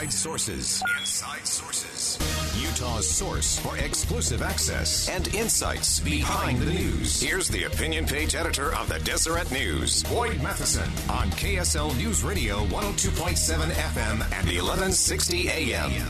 Inside Sources. Inside Sources. Utah's source for exclusive access and insights behind the news. Here's the opinion page editor of the Deseret News, Boyd Matheson, on KSL News Radio 102.7 FM and 1160 AM.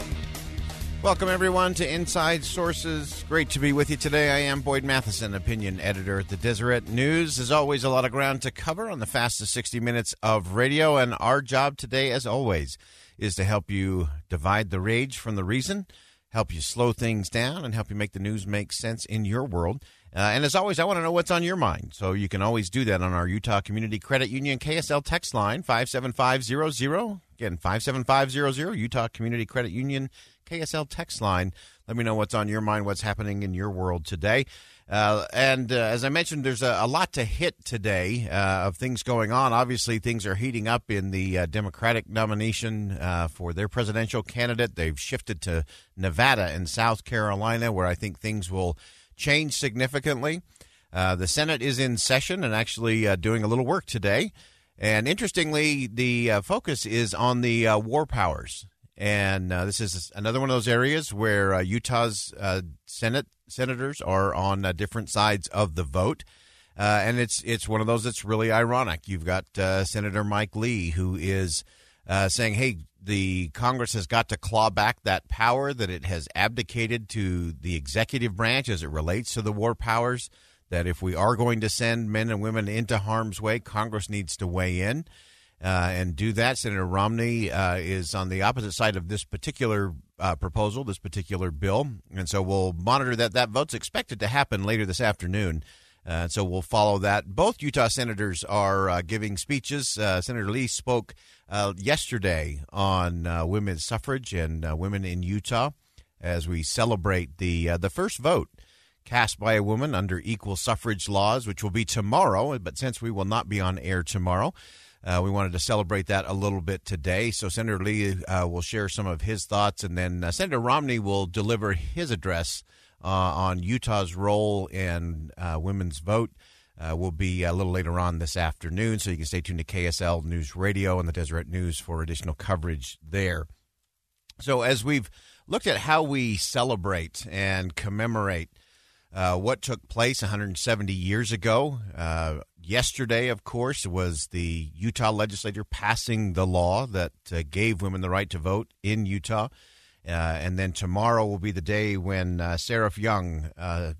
Welcome, everyone, to Inside Sources. Great to be with you today. I am Boyd Matheson, opinion editor at the Deseret News. As always, a lot of ground to cover on the fastest 60 minutes of radio. And our job today, as always, is to help you divide the rage from the reason, help you slow things down, and help you make the news make sense in your world. Uh, and as always, I want to know what's on your mind. So you can always do that on our Utah Community Credit Union KSL text line, 57500. Again, 57500, Utah Community Credit Union KSL text line. Let me know what's on your mind, what's happening in your world today. Uh, and uh, as I mentioned, there's a, a lot to hit today uh, of things going on. Obviously, things are heating up in the uh, Democratic nomination uh, for their presidential candidate. They've shifted to Nevada and South Carolina, where I think things will change significantly. Uh, the Senate is in session and actually doing a little work today. And interestingly, the focus is on the war powers and uh, this is another one of those areas where uh, Utah's uh, Senate senators are on uh, different sides of the vote. Uh, and it's it's one of those that's really ironic. You've got uh, Senator Mike Lee, who is saying, "Hey, the Congress has got to claw back that power that it has abdicated to the executive branch as it relates to the war powers. That if we are going to send men and women into harm's way, Congress needs to weigh in." Uh, and do that. Senator Romney uh, is on the opposite side of this particular uh, proposal, this particular bill, and so we'll monitor that. That vote's expected to happen later this afternoon. Uh, so we'll follow that. Both Utah senators are uh, giving speeches. Uh, Senator Lee spoke yesterday on women's suffrage and women in Utah as we celebrate the the first vote cast by a woman under equal suffrage laws, which will be tomorrow. But since we will not be on air tomorrow, uh, we wanted to celebrate that a little bit today. So Senator Lee uh, will share some of his thoughts, and then uh, Senator Romney will deliver his address uh, on Utah's role in uh, women's vote. Uh, will be a little later on this afternoon, so you can stay tuned to KSL News Radio and the Deseret News for additional coverage there. So, as we've looked at how we celebrate and commemorate uh, what took place 170 years ago. Uh, yesterday, of course, was the Utah legislature passing the law that uh, gave women the right to vote in Utah. Uh, and then tomorrow will be the day when uh, Seraph Young uh,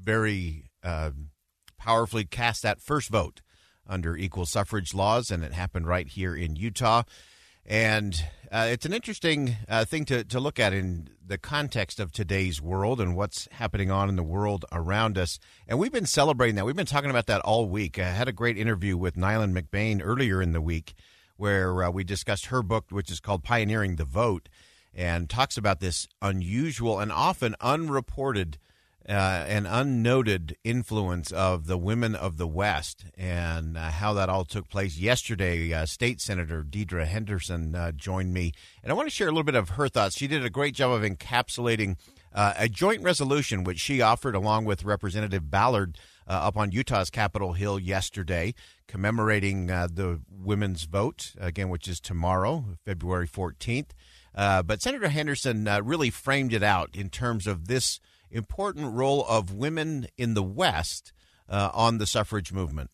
very powerfully cast that first vote under equal suffrage laws, and it happened right here in Utah. And uh, it's an interesting uh, thing to, to look at in the context of today's world and what's happening on in the world around us. And we've been celebrating that. We've been talking about that all week. I had a great interview with Neylan McBaine earlier in the week where uh, we discussed her book, which is called Pioneering the Vote, and talks about this unusual and often unreported uh, an unnoted influence of the women of the West and uh, how that all took place yesterday. Uh, State Senator Deidre Henderson uh, joined me, and I want to share a little bit of her thoughts. She did a great job of encapsulating uh, a joint resolution which she offered along with Representative Ballard up on Utah's Capitol Hill yesterday, commemorating the women's vote, again, which is tomorrow, February 14th. but Senator Henderson really framed it out in terms of this important role of women in the West uh, on the suffrage movement?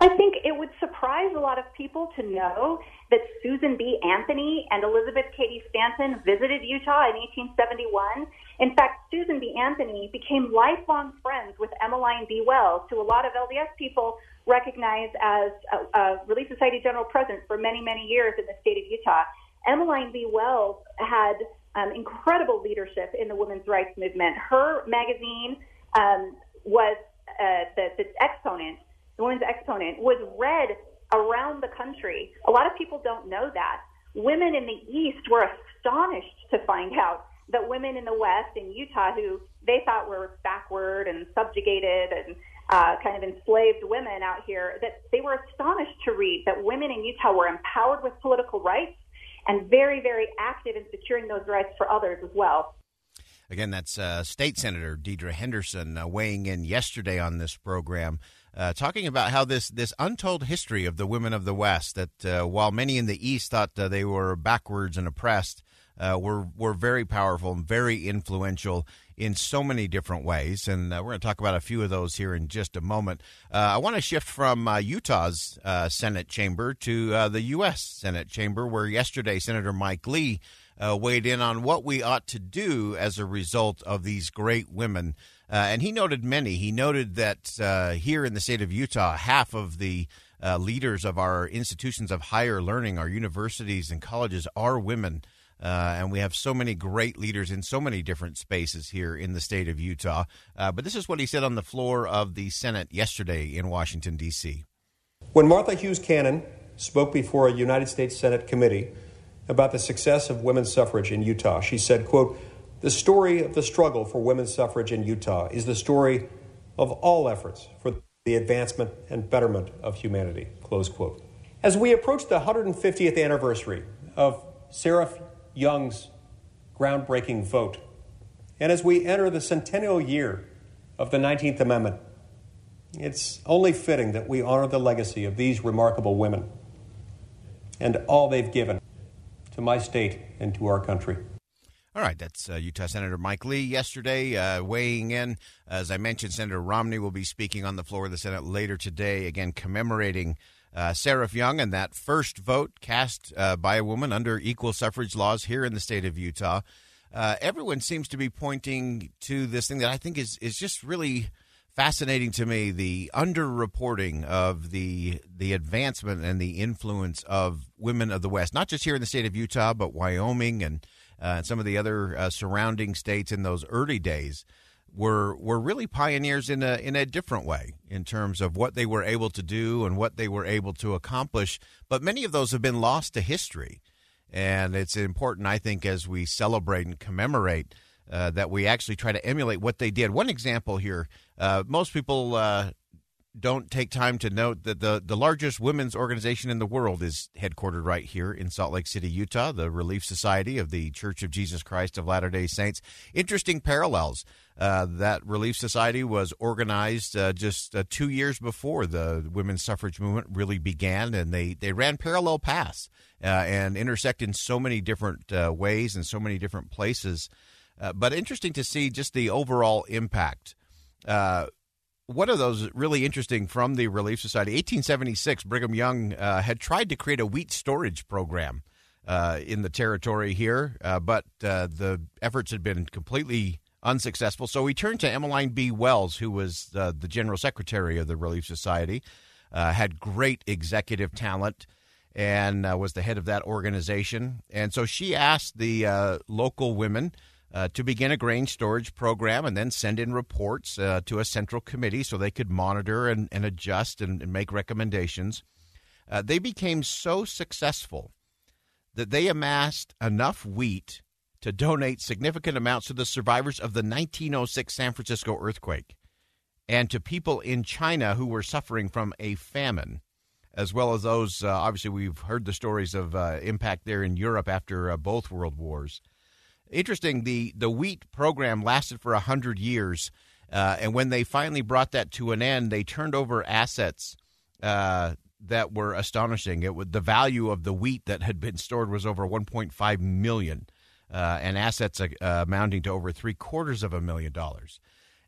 I think it would surprise a lot of people to know that Susan B. Anthony and Elizabeth Cady Stanton visited Utah in 1871. In fact, Susan B. Anthony became lifelong friends with Emmeline B. Wells, who a lot of LDS people recognize as a, a Relief Society General President for many, many years in the state of Utah. Emmeline B. Wells had um, incredible leadership in the women's rights movement. Her magazine um, was uh, the, the exponent, the women's exponent, was read around the country. A lot of people don't know that. Women in the East were astonished to find out that women in the West, in Utah, who they thought were backward and subjugated and uh, kind of enslaved women out here, that they were astonished to read that women in Utah were empowered with political rights and very, very active in securing those rights for others as well. Again, that's uh, State Senator Deidre Henderson uh, weighing in yesterday on this program, uh, talking about how this this untold history of the women of the West. That uh, while many in the East thought uh, they were backwards and oppressed, uh, were were very powerful and very influential in so many different ways. And we're going to talk about a few of those here in just a moment. I want to shift from Utah's Senate chamber to the U.S. Senate chamber, where yesterday Senator Mike Lee uh, weighed in on what we ought to do as a result of these great women. Uh, and he noted many. He noted that uh, here in the state of Utah, half of the uh, leaders of our institutions of higher learning, our universities and colleges, are women. Uh, and we have so many great leaders in so many different spaces here in the state of Utah. Uh, but this is what he said on the floor of the Senate yesterday in Washington, D.C. When Martha Hughes Cannon spoke before a United States Senate committee about the success of women's suffrage in Utah. She said, quote, "The story of the struggle for women's suffrage in Utah is the story of all efforts for the advancement and betterment of humanity." Close quote. As we approach the 150th anniversary of Sarah Young's groundbreaking vote, and as we enter the centennial year of the 19th Amendment, it's only fitting that we honor the legacy of these remarkable women and all they've given to my state and to our country. All right, that's uh, Utah Senator Mike Lee yesterday uh, weighing in. As I mentioned, Senator Romney will be speaking on the floor of the Senate later today, again commemorating uh, Seraph Young and that first vote cast uh, by a woman under equal suffrage laws here in the state of Utah. Uh, everyone seems to be pointing to this thing that I think is is just really fascinating to me the underreporting of the the advancement and the influence of women of the West, not just here in the state of Utah, but Wyoming and uh, some of the other uh, surrounding states in those early days were were really pioneers in a in a different way in terms of what they were able to do and what they were able to accomplish. But many of those have been lost to history, and it's important, I think, as we celebrate and commemorate uh, that we actually try to emulate what they did. One example here uh, most people uh, don't take time to note that the, the largest women's organization in the world is headquartered right here in Salt Lake City, Utah, the Relief Society of the Church of Jesus Christ of Latter day Saints. Interesting parallels. Uh, that Relief Society was organized uh, just uh, two years before the women's suffrage movement really began, and they, they ran parallel paths uh, and intersect in so many different uh, ways and so many different places. Uh, but interesting to see just the overall impact. Uh, one of those really interesting from the Relief Society, 1876, Brigham Young uh, had tried to create a wheat storage program uh, in the territory here, uh, but the efforts had been completely unsuccessful. So he turned to Emmeline B. Wells, who was the general secretary of the Relief Society, had great executive talent and uh, was the head of that organization. And so she asked the uh, local women uh, to begin a grain storage program and then send in reports uh, to a central committee so they could monitor and, and adjust and, and, make recommendations. Uh, they became so successful that they amassed enough wheat to donate significant amounts to the survivors of the 1906 San Francisco earthquake and to people in China who were suffering from a famine, as well as those, uh, obviously, we've heard the stories of uh, impact there in Europe after uh, both world wars. Interesting. The the wheat program lasted for hundred years, uh, and when they finally brought that to an end, they turned over assets uh, that were astonishing. It would the value of the wheat that had been stored was over 1.5 million, uh, and assets uh, amounting to over three quarters of a million dollars.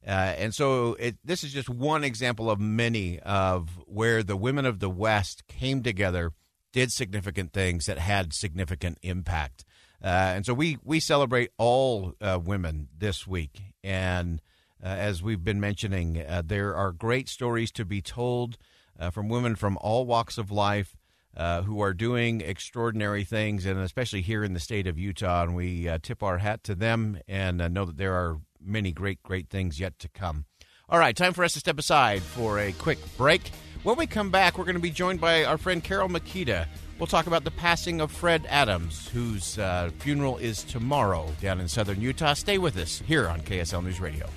Uh, and so it, this is just one example of many of where the women of the West came together, did significant things that had significant impact. Uh, and so we, we celebrate all uh, women this week. And uh, as we've been mentioning, uh, there are great stories to be told uh, from women from all walks of life. who are doing extraordinary things, and especially here in the state of Utah. And we tip our hat to them and know that there are many great, great things yet to come. All right, time for us to step aside for a quick break. When we come back, we're going to be joined by our friend Carol Mikita. We'll talk about the passing of Fred Adams, whose uh, funeral is tomorrow down in southern Utah. Stay with us here on KSL News Radio.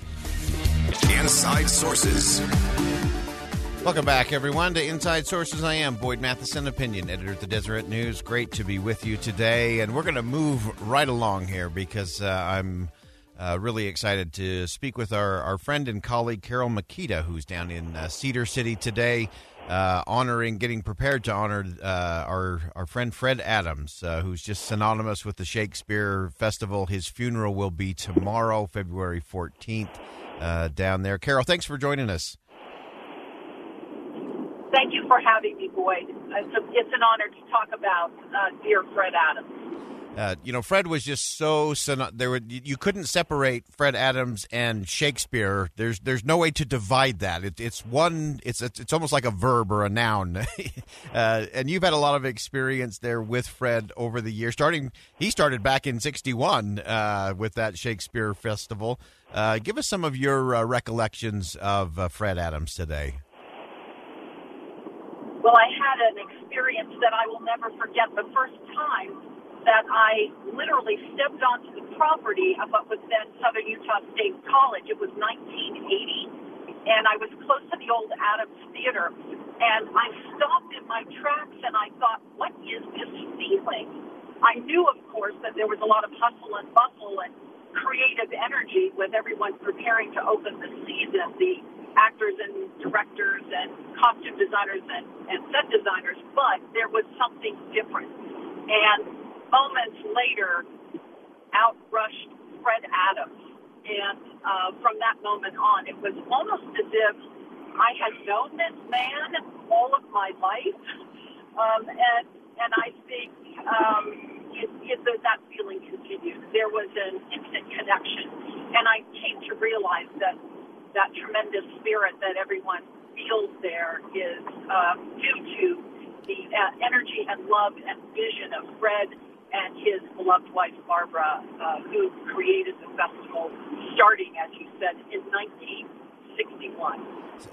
Inside Sources. Welcome back, everyone, to Inside Sources. I am Boyd Matheson, opinion editor at the Deseret News. Great to be with you today, and we're going to move right along here because uh, I'm uh, really excited to speak with our, our friend and colleague Carol Mikita, who's down in uh, Cedar City today, uh, honoring, getting prepared to honor uh, our our friend Fred Adams, uh, who's just synonymous with the Shakespeare Festival. His funeral will be tomorrow, February fourteenth, uh, down there. Carol, thanks for joining us. Thank you for having me, Boyd. It's, a, it's an honor to talk about dear Fred Adams. Uh, you know, Fred was just so there. Were, you couldn't separate Fred Adams and Shakespeare. There's there's no way to divide that. It, it's one. It's it's almost like a verb or a noun. uh, and you've had a lot of experience there with Fred over the years. Starting, he started back in '61 uh, with that Shakespeare festival. Uh, give us some of your uh, recollections of Fred Adams today. Well, I had an experience that I will never forget. The first time that I literally stepped onto the property of what was then Southern Utah State College. It was 1980, and I was close to the old Adams Theater. And I stopped in my tracks and I thought, what is this feeling? I knew, of course, that there was a lot of hustle and bustle and creative energy with everyone preparing to open the season, the actors and directors and costume designers and, and set designers, but there was something different. And moments later, out rushed Fred Adams. And uh, from that moment on, it was almost as if I had known this man all of my life. Um, and, and I think um, it, it, that feeling continued. There was an instant connection. And I came to realize that that tremendous spirit that everyone feels there is uh, due to the uh, energy and love and vision of Fred his beloved wife Barbara, uh, who created the festival, starting, as you said, in 1961.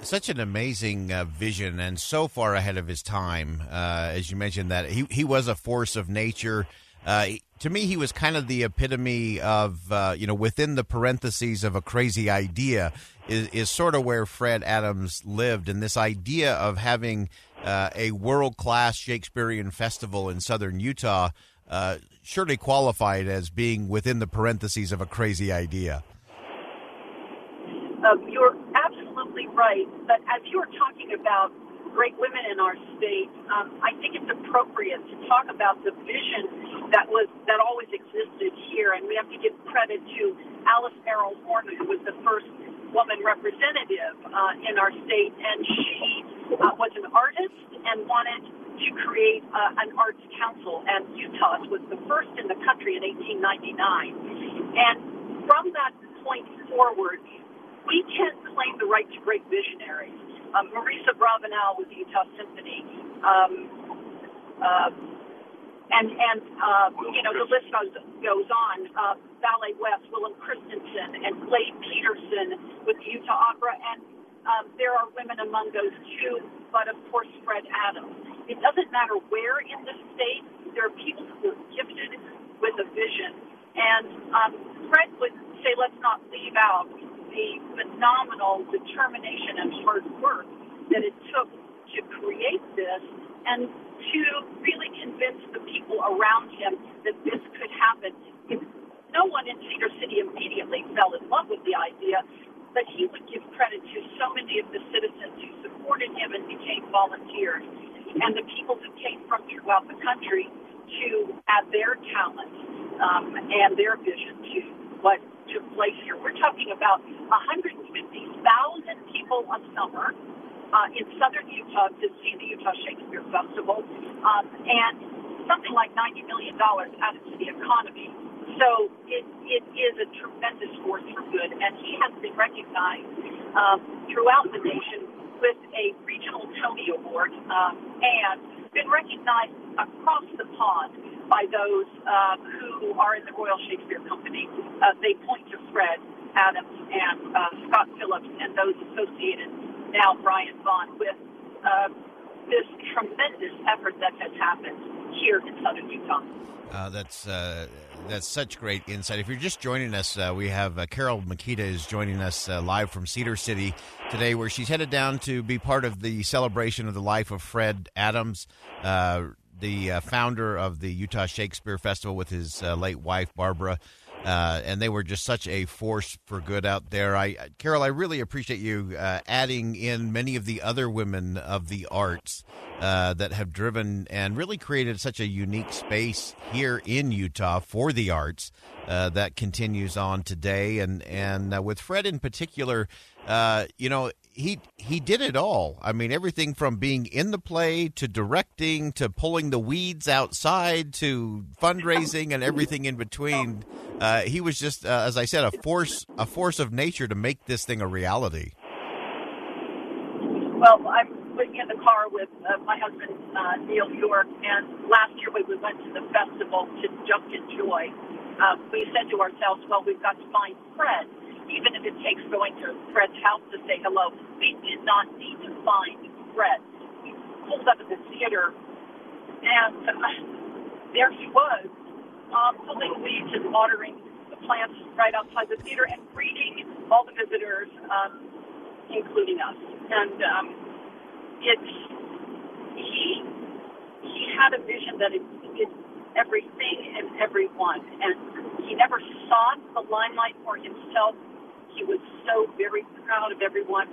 Such an amazing uh, vision, and so far ahead of his time. Uh, as you mentioned, that he he was a force of nature. Uh, to me, he was kind of the epitome of, uh, you know, within the parentheses of a crazy idea is, is sort of where Fred Adams lived. And this idea of having uh, a world class Shakespearean festival in southern Utah uh, surely qualified as being within the parentheses of a crazy idea. Uh, you're absolutely right. But as you were talking about great women in our state, um, I think it's appropriate to talk about the vision that was that always existed here, and we have to give credit to Alice Merrill Horne, who was the first woman representative uh, in our state, and she uh, was an artist and wanted to create uh, an arts council, and Utah was the first in the country in 1899. And from that point forward, we can claim the right to great visionaries. Um, Maurice Abravanel with the Utah Symphony, um, uh, and and uh, you know the list goes goes on. Uh, Ballet West, Willam Christensen, and Glade Peterson with the Utah Opera, and um, there are women among those too. But of course, Fred Adams. It doesn't matter where in the state, there are people who are gifted with a vision. And um, Fred would say, let's not leave out the phenomenal determination and hard work that it took to create this and to really convince the people around him that this could happen. No one in Cedar City immediately fell in love with the idea, but he would give credit to so many of the citizens who supported him and became volunteers and the people who came from throughout the country to add their talent um, and their vision to what took place here. We're talking about 150,000 people a summer uh, in southern Utah to see the Utah Shakespeare Festival, um, and something like $90 million added to the economy. So it, it is a tremendous force for good, and he has been recognized um, throughout the nation with a regional Tony Award um, and been recognized across the pond by those uh, who are in the Royal Shakespeare Company. Uh, they point to Fred Adams and uh, Scott Phillips and those associated, now Brian Vaughn, with uh, this tremendous effort that has happened here in southern Utah. Uh, that's uh, that's such great insight. If you're just joining us, uh, we have uh, Carol Mikita is joining us uh, live from Cedar City today, where she's headed down to be part of the celebration of the life of Fred Adams, uh, the founder of the Utah Shakespeare Festival with his late wife Barbara. Uh, and they were just such a force for good out there. I, Carol, I really appreciate you uh, adding in many of the other women of the arts uh, that have driven and really created such a unique space here in Utah for the arts uh, that continues on today. And and uh, with Fred in particular, uh, you know, he he did it all. I mean, everything from being in the play to directing to pulling the weeds outside to fundraising and everything in between. Uh, he was just, uh, as I said, a force a force of nature to make this thing a reality. Well, I'm in the car with uh, my husband uh, Neil York, and last year when we went to the festival to Junkin Joy, uh, we said to ourselves, "Well, we've got to find Fred." Even if it takes going to Fred's house to say hello, we did not need to find Fred. We pulled up at the theater, and uh, there he was, um, pulling weeds and watering the plants right outside the theater and greeting all the visitors, um, including us. And um, it's he he had a vision that it, it's everything and everyone, and he never sought the limelight for himself he was so very proud of everyone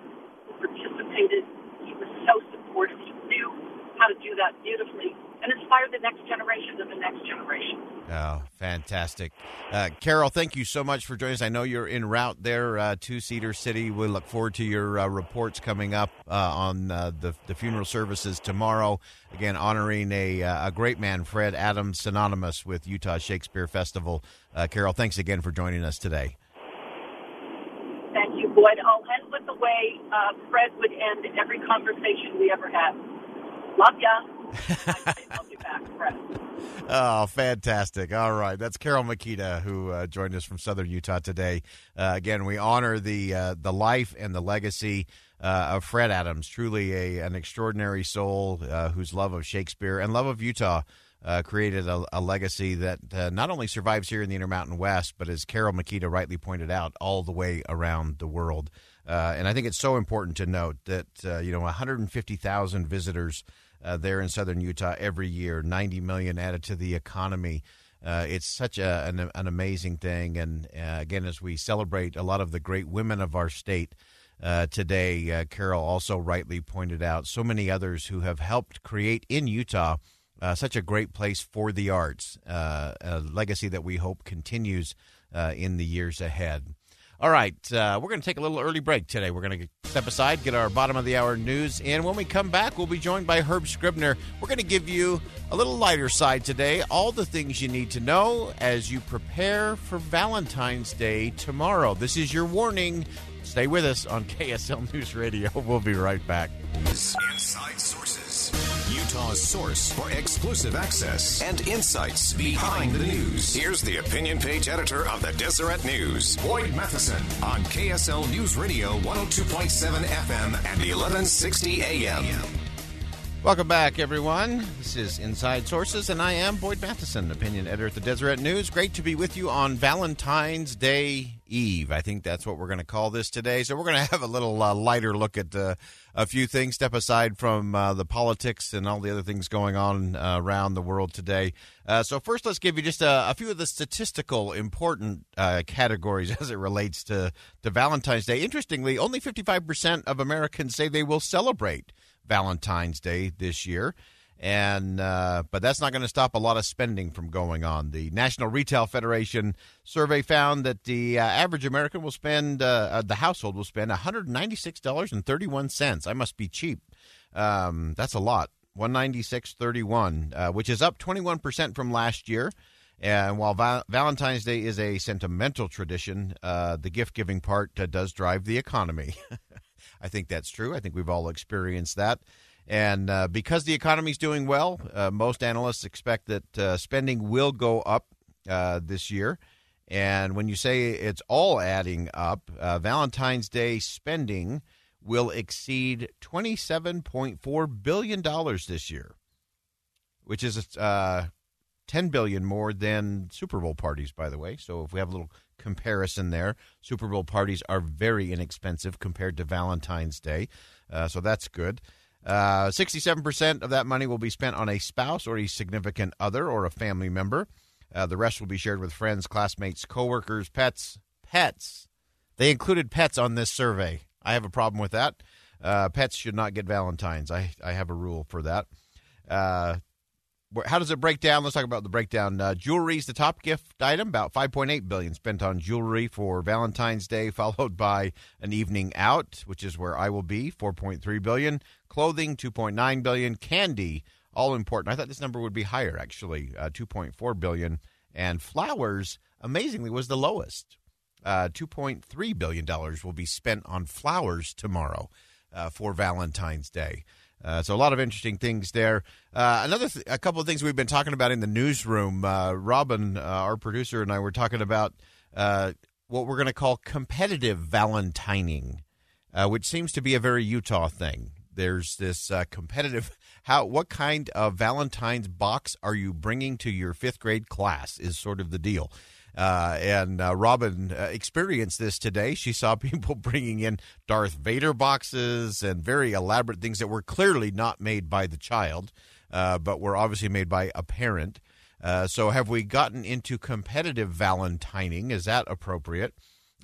who participated. He was so supportive. He knew how to do that beautifully and inspire the next generation and the next generation. Oh, fantastic. Uh, Carol, thank you so much for joining us. I know you're en route there uh, to Cedar City. We look forward to your uh, reports coming up uh, on uh, the, the funeral services tomorrow. Again, honoring a, uh, a great man, Fred Adams, synonymous with Utah Shakespeare Festival. Carol, thanks again for joining us today. Boyd. I'll end with the way uh, Fred would end every conversation we ever had. Love ya. I'll be back, Fred. Oh, fantastic. All right. That's Carol Mikita, who uh, joined us from Southern Utah today. Uh, again, we honor the uh, the life and the legacy uh, of Fred Adams, truly a, an extraordinary soul uh, whose love of Shakespeare and love of Utah uh, created a, a, legacy that uh, not only survives here in the Intermountain West, but as Carol Mikita rightly pointed out, all the way around the world. Uh, and I think it's so important to note that uh, you know 150,000 visitors uh, there in southern Utah every year, 90 million added to the economy. Uh, it's such a, an, an, amazing thing, and again, as we celebrate a lot of the great women of our state. today, Carol also rightly pointed out so many others who have helped create in Utah uh, such a great place for the arts, uh, a legacy that we hope continues uh, in the years ahead. All right, uh, we're going to take a little early break today. We're going to step aside, get our bottom of the hour news, and when we come back, we'll be joined by Herb Scribner. We're going to give you a little lighter side today, all the things you need to know as you prepare for Valentine's Day tomorrow. This is your warning. Stay with us on KSL News Radio. We'll be right back. Inside Source for exclusive access and insights behind the news. Here's the opinion page editor of the Deseret News, Boyd Matheson, on KSL News Radio 102.7 FM and 1160 AM. Welcome back, everyone. This is Inside Sources, and I am Boyd Matheson, opinion editor at the Deseret News. Great to be with you on Valentine's Day Eve. I think that's what we're going to call this today. So we're going to have a little uh, lighter look at uh, a few things, step aside from uh, the politics and all the other things going on uh, around the world today. Uh, so first, let's give you just a, a few of the statistical important uh, categories as it relates to, to Valentine's Day. Interestingly, only 55% of Americans say they will celebrate Valentine's Day this year. And uh, but that's not going to stop a lot of spending from going on. The National Retail Federation survey found that the uh, average American will spend, uh, uh the household will spend one hundred ninety six dollars and thirty one cents. I must be cheap. Um, that's a lot. One ninety six thirty one, uh, which is up twenty one percent from last year. And while Va- Valentine's Day is a sentimental tradition, uh, the gift giving part does drive the economy. I think that's true. I think we've all experienced that. And uh, because the economy is doing well, uh, most analysts expect that uh, spending will go up uh, this year. And when you say it's all adding up, uh, Valentine's Day spending will exceed $27.4 billion this year, which is uh, 10 billion more than Super Bowl parties, by the way. So if we have a little comparison there, Super Bowl parties are very inexpensive compared to Valentine's Day. so that's good. Uh, 67% of that money will be spent on a spouse or a significant other or a family member. Uh, the rest will be shared with friends, classmates, coworkers, pets. Pets. They included pets on this survey. I have a problem with that. Uh, pets should not get Valentine's. I, I have a rule for that. How does it break down? Let's talk about the breakdown. Uh, jewelry is the top gift item, about 5.8 billion spent on jewelry for Valentine's Day, followed by an evening out, which is where I will be, 4.3 billion. Clothing, 2.9 billion. Candy, all important. I thought this number would be higher, actually, uh, 2.4 billion. And flowers, amazingly, was the lowest. Uh, 2.3 billion dollars will be spent on flowers tomorrow uh, for Valentine's Day. Uh, so a lot of interesting things there. Uh, another, th- a couple of things we've been talking about in the newsroom. Uh, Robin, uh, our producer, and I were talking about uh, what we're going to call competitive valentining, uh, which seems to be a very Utah thing. There's this competitive. How? What kind of Valentine's box are you bringing to your fifth grade class? Is sort of the deal. Uh, and uh, Robin uh, experienced this today. She saw people bringing in Darth Vader boxes and very elaborate things that were clearly not made by the child, uh, but were obviously made by a parent. Uh, so, have we gotten into competitive valentining? Is that appropriate?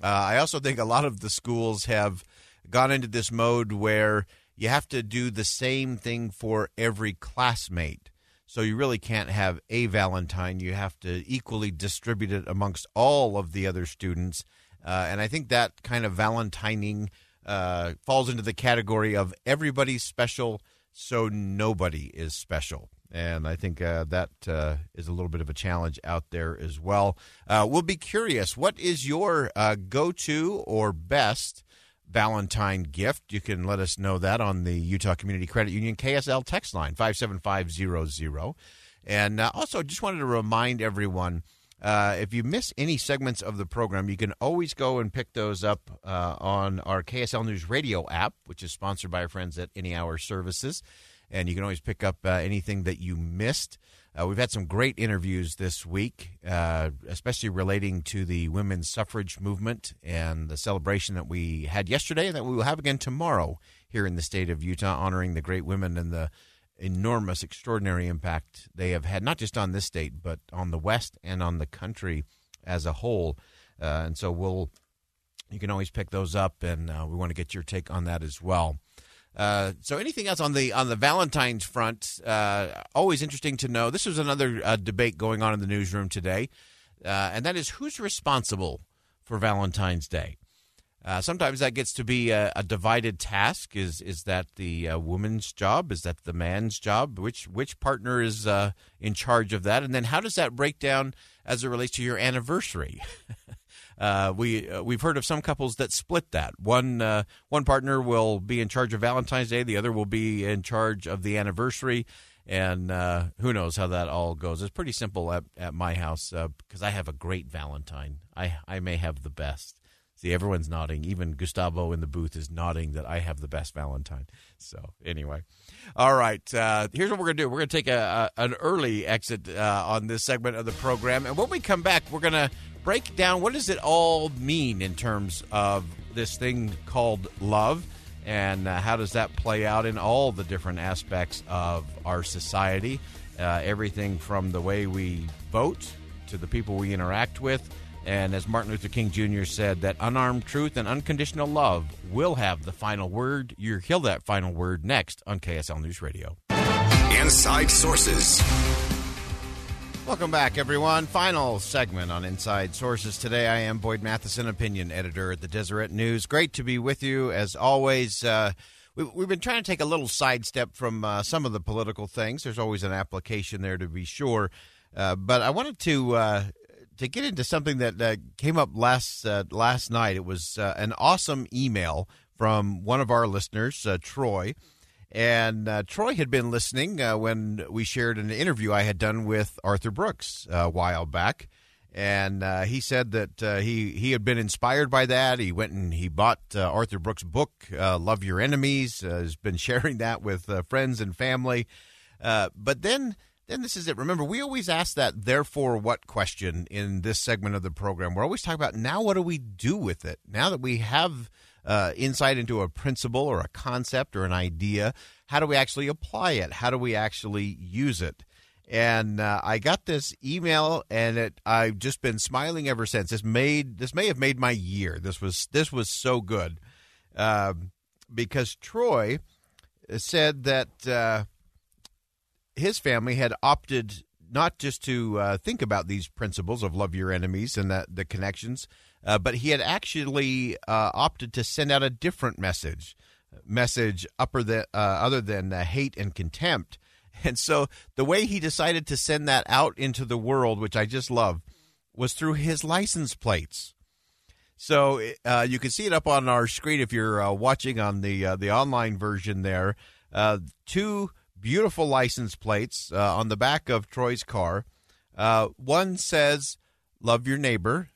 Uh, I also think a lot of the schools have gone into this mode where you have to do the same thing for every classmate. So you really can't have a Valentine. You have to equally distribute it amongst all of the other students. Uh, and I think that kind of Valentining uh, falls into the category of everybody's special, so nobody is special. And I think uh, that uh, is a little bit of a challenge out there as well. Uh, we'll be curious. What is your uh, go to or best Valentine gift. You can let us know that on the Utah Community Credit Union KSL text line 57500. And uh, also, just wanted to remind everyone uh, if you miss any segments of the program, you can always go and pick those up uh, on our KSL News Radio app, which is sponsored by our friends at Any Hour Services. And you can always pick up uh, anything that you missed. Uh, we've had some great interviews this week, uh, especially relating to the women's suffrage movement and the celebration that we had yesterday and that we will have again tomorrow here in the state of Utah, honoring the great women and the enormous, extraordinary impact they have had, not just on this state, but on the West and on the country as a whole. Uh, and so we'll, you can always pick those up, and uh, we want to get your take on that as well. Uh, so anything else on the on the Valentine's front? Uh, always interesting to know. This was another uh, debate going on in the newsroom today, uh, and that is who's responsible for Valentine's Day. Uh, sometimes that gets to be a, a, divided task. Is is that the woman's job? Is that the man's job? Which which partner is in charge of that? And then how does that break down as it relates to your anniversary? Uh, we uh, we've heard of some couples that split that. One uh, one partner will be in charge of Valentine's Day, the other will be in charge of the anniversary, and uh, who knows how that all goes. It's pretty simple at, at my house because uh, I have a great Valentine. I I may have the best. See, everyone's nodding. Even Gustavo in the booth is nodding that I have the best Valentine. So, anyway. All right. Uh, here's what we're going to do we're going to take a, a, an early exit uh, on this segment of the program. And when we come back, we're going to break down what does it all mean in terms of this thing called love? And uh, how does that play out in all the different aspects of our society? Uh, everything from the way we vote to the people we interact with. And as martin luther king jr said that unarmed truth and unconditional love will have the final word. You hear that final word next on ksl news radio. Inside Sources. Welcome back, everyone. Final segment on Inside Sources today. I am Boyd Matheson, opinion editor at the Deseret News. Great to be with you as always. Uh, we, have been trying to take a little sidestep from uh, some of the political things. There's always an application there to be sure, uh, but I wanted to uh, to get into something that uh, came up last uh, last night. It was an awesome email from one of our listeners, Troy and uh, Troy had been listening uh, when we shared an interview I had done with Arthur Brooks uh, a while back. And uh, he said that uh, he, he had been inspired by that. He went and he bought Arthur Brooks' book, Love Your Enemies, has been sharing that with friends and family. but then then this is it. Remember, we always ask that therefore what question in this segment of the program. We're always talking about now what do we do with it? Now that we have uh, insight into a principle or a concept or an idea. How do we actually apply it? How do we actually use it? And uh, I got this email, and it, I've just been smiling ever since. This made this may have made my year. This was this was so good uh, because Troy said that uh, his family had opted not just to uh, think about these principles of love your enemies and that the connections, uh, but he had actually uh, opted to send out a different message, message upper than, uh, other than uh, hate and contempt. And so the way he decided to send that out into the world, which I just love, was through his license plates. So uh, you can see it up on our screen if you're watching on the the online version. There, two beautiful license plates on the back of Troy's car. one says "Love your neighbor."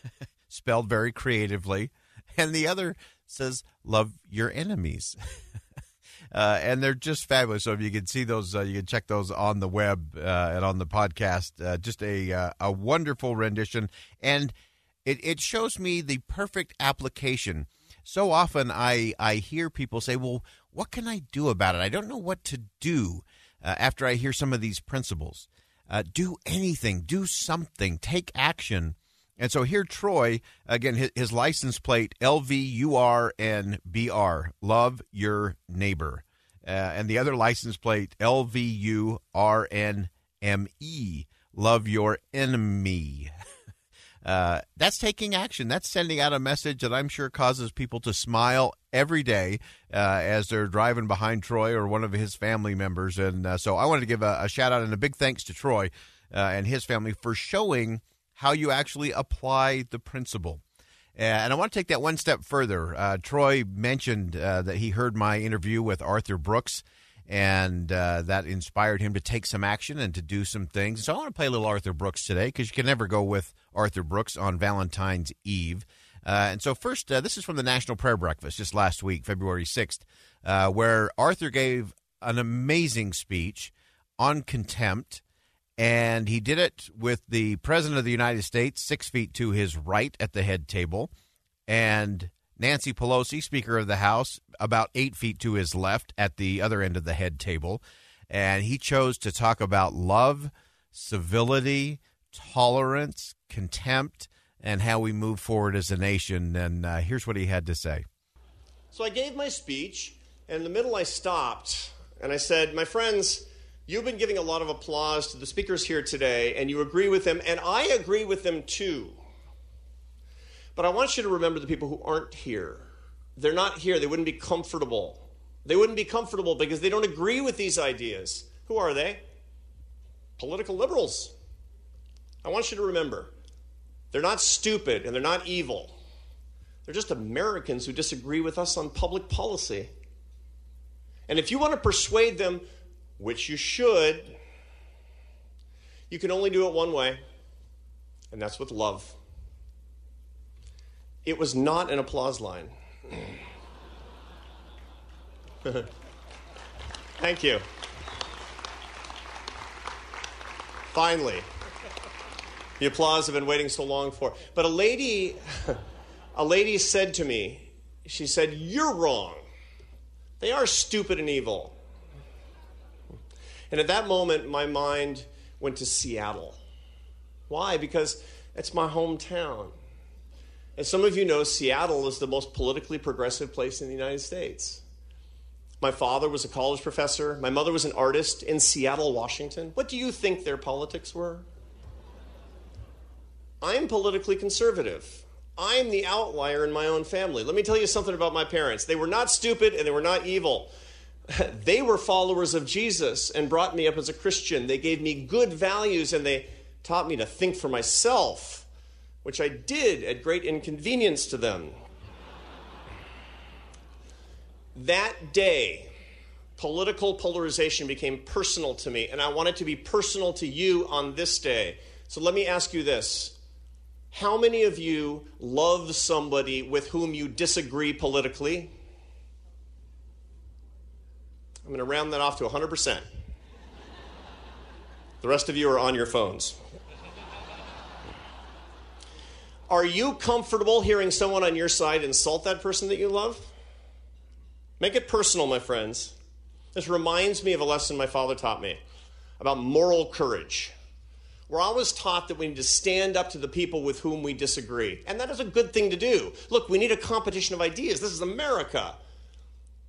spelled very creatively, and the other says "Love your enemies." uh, and they're just fabulous. So if you can see those, uh, you can check those on the web uh, and on the podcast. Uh, just a uh, a wonderful rendition, and it it shows me the perfect application. So often I I hear people say, "Well, what can I do about it? I don't know what to do." Uh, after I hear some of these principles, do anything, do something, take action. And so here, Troy, again, his, his license plate LVURNBR, love your neighbor. Uh, and the other license plate LVURNME, love your enemy. Uh, that's taking action. That's sending out a message that I'm sure causes people to smile every day uh, as they're driving behind Troy or one of his family members. And uh, so I wanted to give a, a, shout out and a big thanks to Troy uh, and his family for showing how you actually apply the principle. And I want to take that one step further. Uh, Troy mentioned uh, that he heard my interview with Arthur Brooks, and uh, that inspired him to take some action and to do some things. So I want to play a little Arthur Brooks today because you can never go with Arthur Brooks on Valentine's Eve. Uh, and so, first, uh, this is from the National Prayer Breakfast just last week, February 6th, uh, where Arthur gave an amazing speech on contempt and he did it with the president of the United States six feet to his right at the head table, and Nancy Pelosi, Speaker of the House, about eight feet to his left at the other end of the head table. And he chose to talk about love, civility, tolerance, contempt, and how we move forward as a nation. And uh, here's what he had to say. So I gave my speech, and in the middle I stopped and I said, My friends, You've been giving a lot of applause to the speakers here today, and you agree with them, and I agree with them too. But I want you to remember the people who aren't here. They're not here, they wouldn't be comfortable. They wouldn't be comfortable because they don't agree with these ideas. Who are they? Political liberals. I want you to remember they're not stupid and they're not evil. They're just Americans who disagree with us on public policy. And if you want to persuade them which you should, you can only do it one way, and that's with love. It was not an applause line. Thank you. Finally. The applause I've been waiting so long for. But a lady a lady said to me, she said, "You're wrong. They are stupid and evil." And at that moment, my mind went to Seattle. Why? Because it's my hometown. As some of you know, Seattle is the most politically progressive place in the United States. My father was a college professor. My mother was an artist in Seattle, Washington. What do you think their politics were? I'm politically conservative. I'm the outlier in my own family. Let me tell you something about my parents. They were not stupid and they were not evil. they were followers of Jesus and brought me up as a Christian. They gave me good values and they taught me to think for myself, which I did at great inconvenience to them. That day, political polarization became personal to me, and I want it to be personal to you on this day. So let me ask you this How many of you love somebody with whom you disagree politically? I'm going to round that off to 100%. The rest of you are on your phones. Are you comfortable hearing someone on your side insult that person that you love? Make it personal, my friends. This reminds me of a lesson my father taught me about moral courage. We're always taught that we need to stand up to the people with whom we disagree. And that is a good thing to do. Look, we need a competition of ideas. This is America.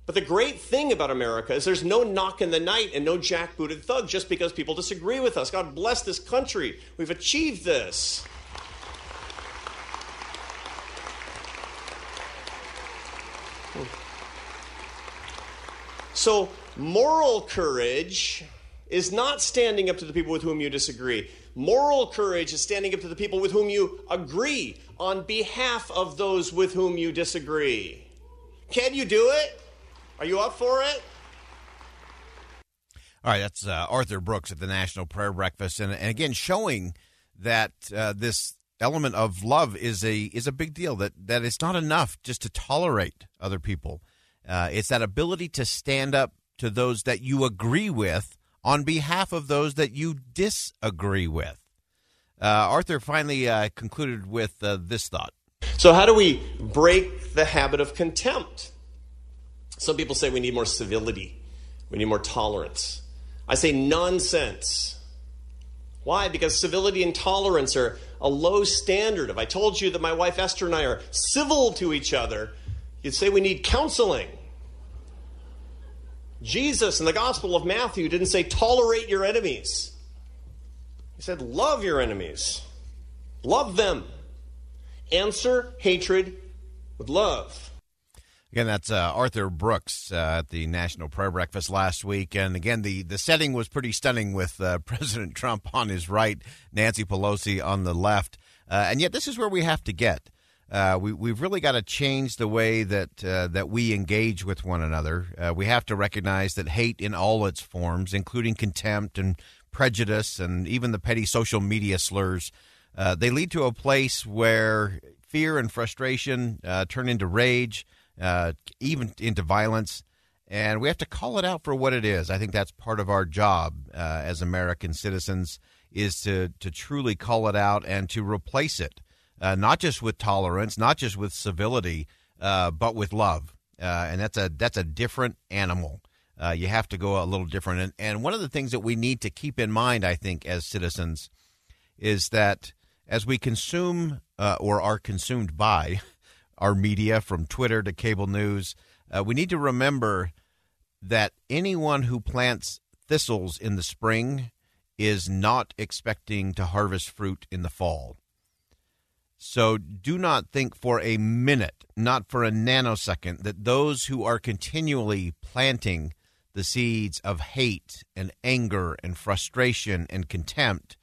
But the great thing about America is there's no knock in the night and no jackbooted thug just because people disagree with us. God bless this country. We've achieved this. So, moral courage is not standing up to the people with whom you disagree. Moral courage is standing up to the people with whom you agree on behalf of those with whom you disagree. Can you do it? Are you up for it? All right, that's uh, Arthur Brooks at the National Prayer Breakfast, and, and again showing that uh, this element of love is a is a big deal. That that it's not enough just to tolerate other people. Uh, it's that ability to stand up to those that you agree with on behalf of those that you disagree with. Uh, Arthur finally uh, concluded with uh, this thought. So, how do we break the habit of contempt? Some people say we need more civility, we need more tolerance. I say nonsense. Why? Because civility and tolerance are a low standard. If I told you that my wife Esther and I are civil to each other, you'd say we need counseling. Jesus in the Gospel of Matthew didn't say tolerate your enemies, he said love your enemies, love them. Answer hatred with love. Again, that's uh, Arthur Brooks uh, at the National Prayer Breakfast last week. And again, the, the setting was pretty stunning with uh, President Trump on his right, Nancy Pelosi on the left. Uh, and yet, this is where we have to get. Uh, we, we've really got to change the way that uh, that we engage with one another. we have to recognize that hate in all its forms, including contempt and prejudice and even the petty social media slurs, they lead to a place where fear and frustration turn into rage uh, even into violence. And we have to call it out for what it is. I think that's part of our job uh, as American citizens is to, to truly call it out and to replace it, uh, not just with tolerance, not just with civility, uh, but with love. Uh, and that's a that's a different animal. Uh, you have to go a little different. And, and one of the things that we need to keep in mind, I think, as citizens, is that as we consume or are consumed by our media, from Twitter to cable news, uh, we need to remember that anyone who plants thistles in the spring is not expecting to harvest fruit in the fall. So do not think for a minute, not for a nanosecond, that those who are continually planting the seeds of hate and anger and frustration and contempt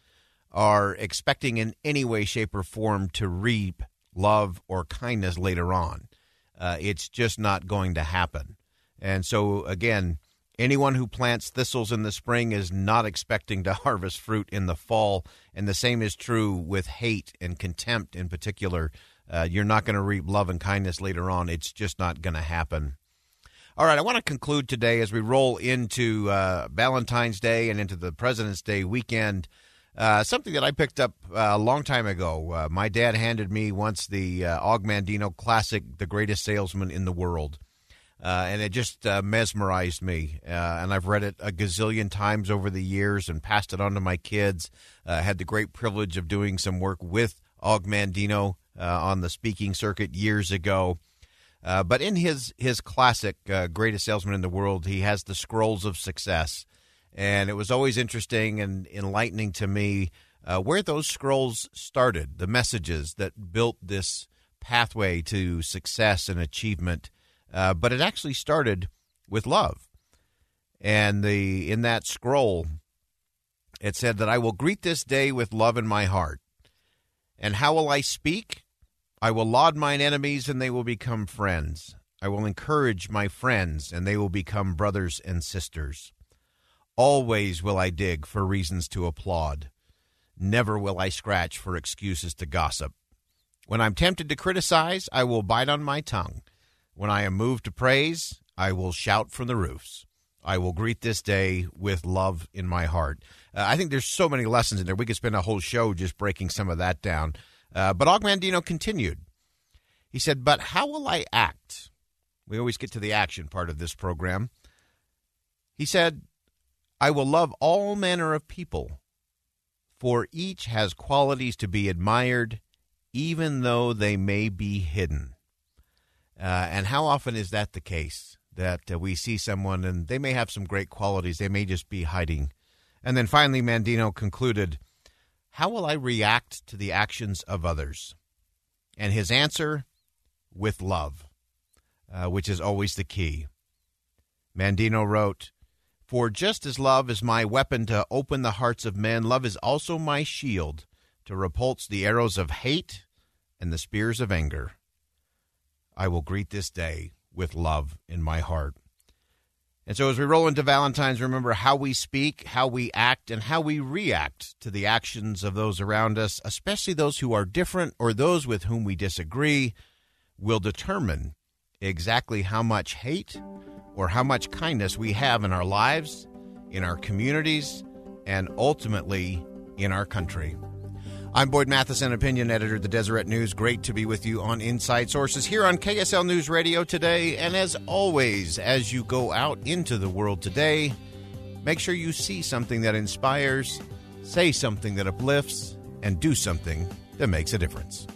are expecting in any way, shape, or form to reap love or kindness later on. Uh, it's just not going to happen. And so, again, anyone who plants thistles in the spring is not expecting to harvest fruit in the fall. And the same is true with hate and contempt in particular. Uh, you're not going to reap love and kindness later on. It's just not going to happen. All right, I want to conclude today as we roll into uh, Valentine's Day and into the President's Day weekend uh, something that I picked up uh, a long time ago. Uh, my dad handed me once the uh, Og Mandino Classic, The Greatest Salesman in the World. Uh, and it just uh, mesmerized me. and I've read it a gazillion times over the years and passed it on to my kids. Had the great privilege of doing some work with Og Mandino on the speaking circuit years ago. But in his his classic "Greatest Salesman in the World," he has the scrolls of success, and it was always interesting and enlightening to me uh, where those scrolls started, the messages that built this pathway to success and achievement. Uh, but it actually started with love, and the in that scroll, it said that I will greet this day with love in my heart. And how will I speak? I will laud mine enemies, and they will become friends. I will encourage my friends, and they will become brothers and sisters. Always will I dig for reasons to applaud. Never will I scratch for excuses to gossip. When I'm tempted to criticize, I will bite on my tongue. When I am moved to praise, I will shout from the roofs. I will greet this day with love in my heart. Uh, I think there's so many lessons in there. We could spend a whole show just breaking some of that down. Uh, but Og Mandino continued. He said, But how will I act? We always get to the action part of this program. He said, I will love all manner of people, for each has qualities to be admired, even though they may be hidden. Uh, and how often is that the case? That uh, we see someone and they may have some great qualities, they may just be hiding. And then finally, Mandino concluded, how will I react to the actions of others? And his answer, with love, uh, which is always the key. Mandino wrote, For just as love is my weapon to open the hearts of men, love is also my shield to repulse the arrows of hate and the spears of anger. I will greet this day with love in my heart. And so, as we roll into Valentine's, remember how we speak, how we act, and how we react to the actions of those around us, especially those who are different or those with whom we disagree, will determine exactly how much hate or how much kindness we have in our lives, in our communities, and ultimately in our country. I'm Boyd Matheson, opinion editor of the Deseret News. Great to be with you on Inside Sources here on KSL News Radio today. And as always, as you go out into the world today, make sure you see something that inspires, say something that uplifts, and do something that makes a difference.